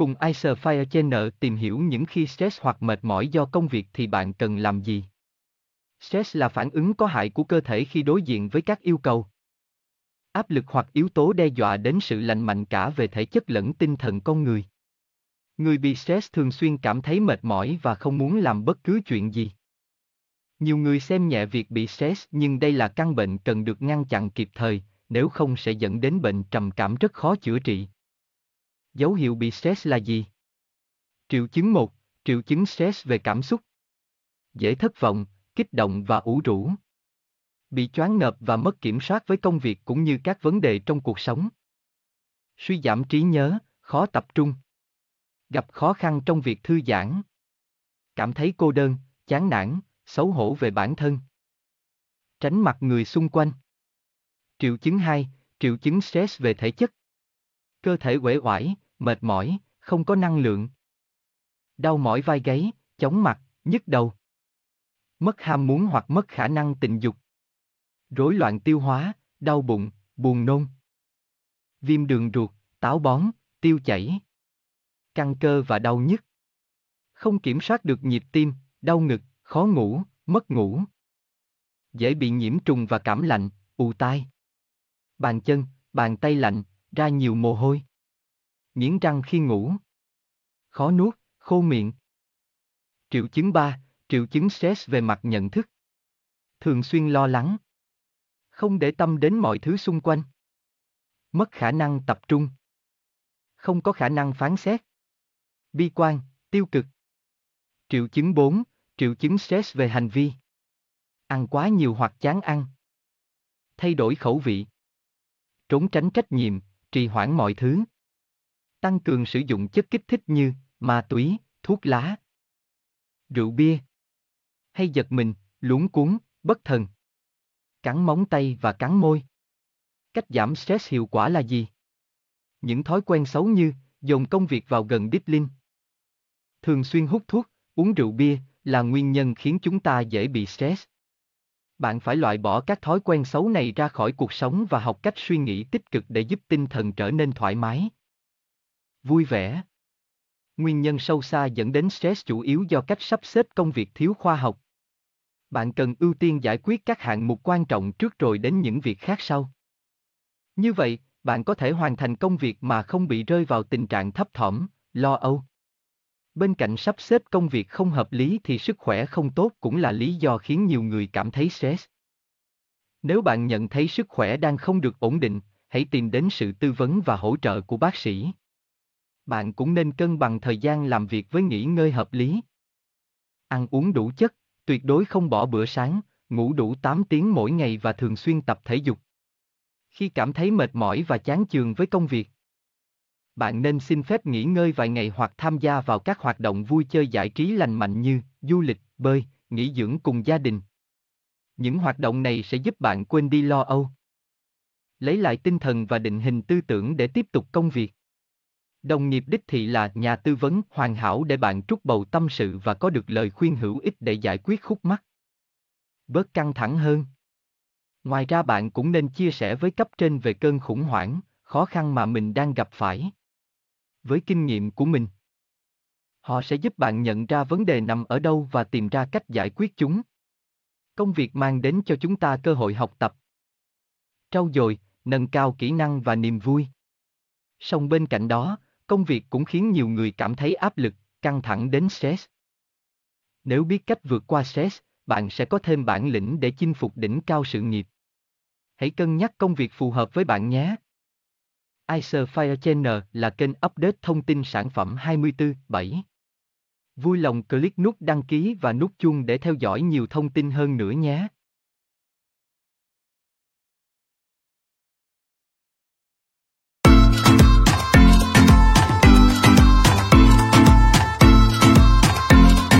Cùng Icer Fire Channel tìm hiểu những khi stress hoặc mệt mỏi do công việc thì bạn cần làm gì. Stress là phản ứng có hại của cơ thể khi đối diện với các yêu cầu. Áp lực hoặc yếu tố đe dọa đến sự lành mạnh cả về thể chất lẫn tinh thần con người. Người bị stress thường xuyên cảm thấy mệt mỏi và không muốn làm bất cứ chuyện gì. Nhiều người xem nhẹ việc bị stress nhưng đây là căn bệnh cần được ngăn chặn kịp thời, nếu không sẽ dẫn đến bệnh trầm cảm rất khó chữa trị. Dấu hiệu bị stress là gì? Triệu chứng 1, triệu chứng stress về cảm xúc. Dễ thất vọng, kích động và ủ rũ. Bị choáng ngợp và mất kiểm soát với công việc cũng như các vấn đề trong cuộc sống. Suy giảm trí nhớ, khó tập trung. Gặp khó khăn trong việc thư giãn. Cảm thấy cô đơn, chán nản, xấu hổ về bản thân. Tránh mặt người xung quanh. Triệu chứng 2, triệu chứng stress về thể chất. Cơ thể uể oải, mệt mỏi, không có năng lượng. Đau mỏi vai gáy, chóng mặt, nhức đầu. Mất ham muốn hoặc mất khả năng tình dục. Rối loạn tiêu hóa, đau bụng, buồn nôn. Viêm đường ruột, táo bón, tiêu chảy. Căng cơ và đau nhức. Không kiểm soát được nhịp tim, đau ngực, khó ngủ, mất ngủ. Dễ bị nhiễm trùng và cảm lạnh, ù tai. Bàn chân, bàn tay lạnh, ra nhiều mồ hôi. Nghiến răng khi ngủ. Khó nuốt, khô miệng. Triệu chứng 3, triệu chứng stress về mặt nhận thức. Thường xuyên lo lắng. Không để tâm đến mọi thứ xung quanh. Mất khả năng tập trung. Không có khả năng phán xét. Bi quan, tiêu cực. Triệu chứng 4, triệu chứng stress về hành vi. Ăn quá nhiều hoặc chán ăn. Thay đổi khẩu vị. Trốn tránh trách nhiệm, trì hoãn mọi thứ. Tăng cường sử dụng chất kích thích như ma túy, thuốc lá, rượu bia. Hay giật mình, luống cuốn, bất thần. Cắn móng tay và cắn môi. Cách giảm stress hiệu quả là gì? Những thói quen xấu như dồn công việc vào gần deadline. Thường xuyên hút thuốc, uống rượu bia là nguyên nhân khiến chúng ta dễ bị stress. Bạn phải loại bỏ các thói quen xấu này ra khỏi cuộc sống và học cách suy nghĩ tích cực để giúp tinh thần trở nên thoải mái. Vui vẻ. Nguyên nhân sâu xa dẫn đến stress chủ yếu do cách sắp xếp công việc thiếu khoa học. Bạn cần ưu tiên giải quyết các hạng mục quan trọng trước rồi đến những việc khác sau. Như vậy, bạn có thể hoàn thành công việc mà không bị rơi vào tình trạng thấp thỏm, lo âu. Bên cạnh sắp xếp công việc không hợp lý thì sức khỏe không tốt cũng là lý do khiến nhiều người cảm thấy stress. Nếu bạn nhận thấy sức khỏe đang không được ổn định, hãy tìm đến sự tư vấn và hỗ trợ của bác sĩ. Bạn cũng nên cân bằng thời gian làm việc với nghỉ ngơi hợp lý. Ăn uống đủ chất, tuyệt đối không bỏ bữa sáng, ngủ đủ 8 tiếng mỗi ngày và thường xuyên tập thể dục. Khi cảm thấy mệt mỏi và chán chường với công việc, bạn nên xin phép nghỉ ngơi vài ngày hoặc tham gia vào các hoạt động vui chơi giải trí lành mạnh như du lịch, bơi, nghỉ dưỡng cùng gia đình. Những hoạt động này sẽ giúp bạn quên đi lo âu. Lấy lại tinh thần và định hình tư tưởng để tiếp tục công việc. Đồng nghiệp đích thị là nhà tư vấn hoàn hảo để bạn trút bầu tâm sự và có được lời khuyên hữu ích để giải quyết khúc mắc. Bớt căng thẳng hơn. Ngoài ra bạn cũng nên chia sẻ với cấp trên về cơn khủng hoảng, khó khăn mà mình đang gặp phải với kinh nghiệm của mình. Họ sẽ giúp bạn nhận ra vấn đề nằm ở đâu và tìm ra cách giải quyết chúng. Công việc mang đến cho chúng ta cơ hội học tập, trau dồi, nâng cao kỹ năng và niềm vui. Song bên cạnh đó, công việc cũng khiến nhiều người cảm thấy áp lực, căng thẳng đến stress. Nếu biết cách vượt qua stress, bạn sẽ có thêm bản lĩnh để chinh phục đỉnh cao sự nghiệp. Hãy cân nhắc công việc phù hợp với bạn nhé. Icer Fire Channel là kênh update thông tin sản phẩm 24/7. Vui lòng click nút đăng ký và nút chuông để theo dõi nhiều thông tin hơn nữa nhé.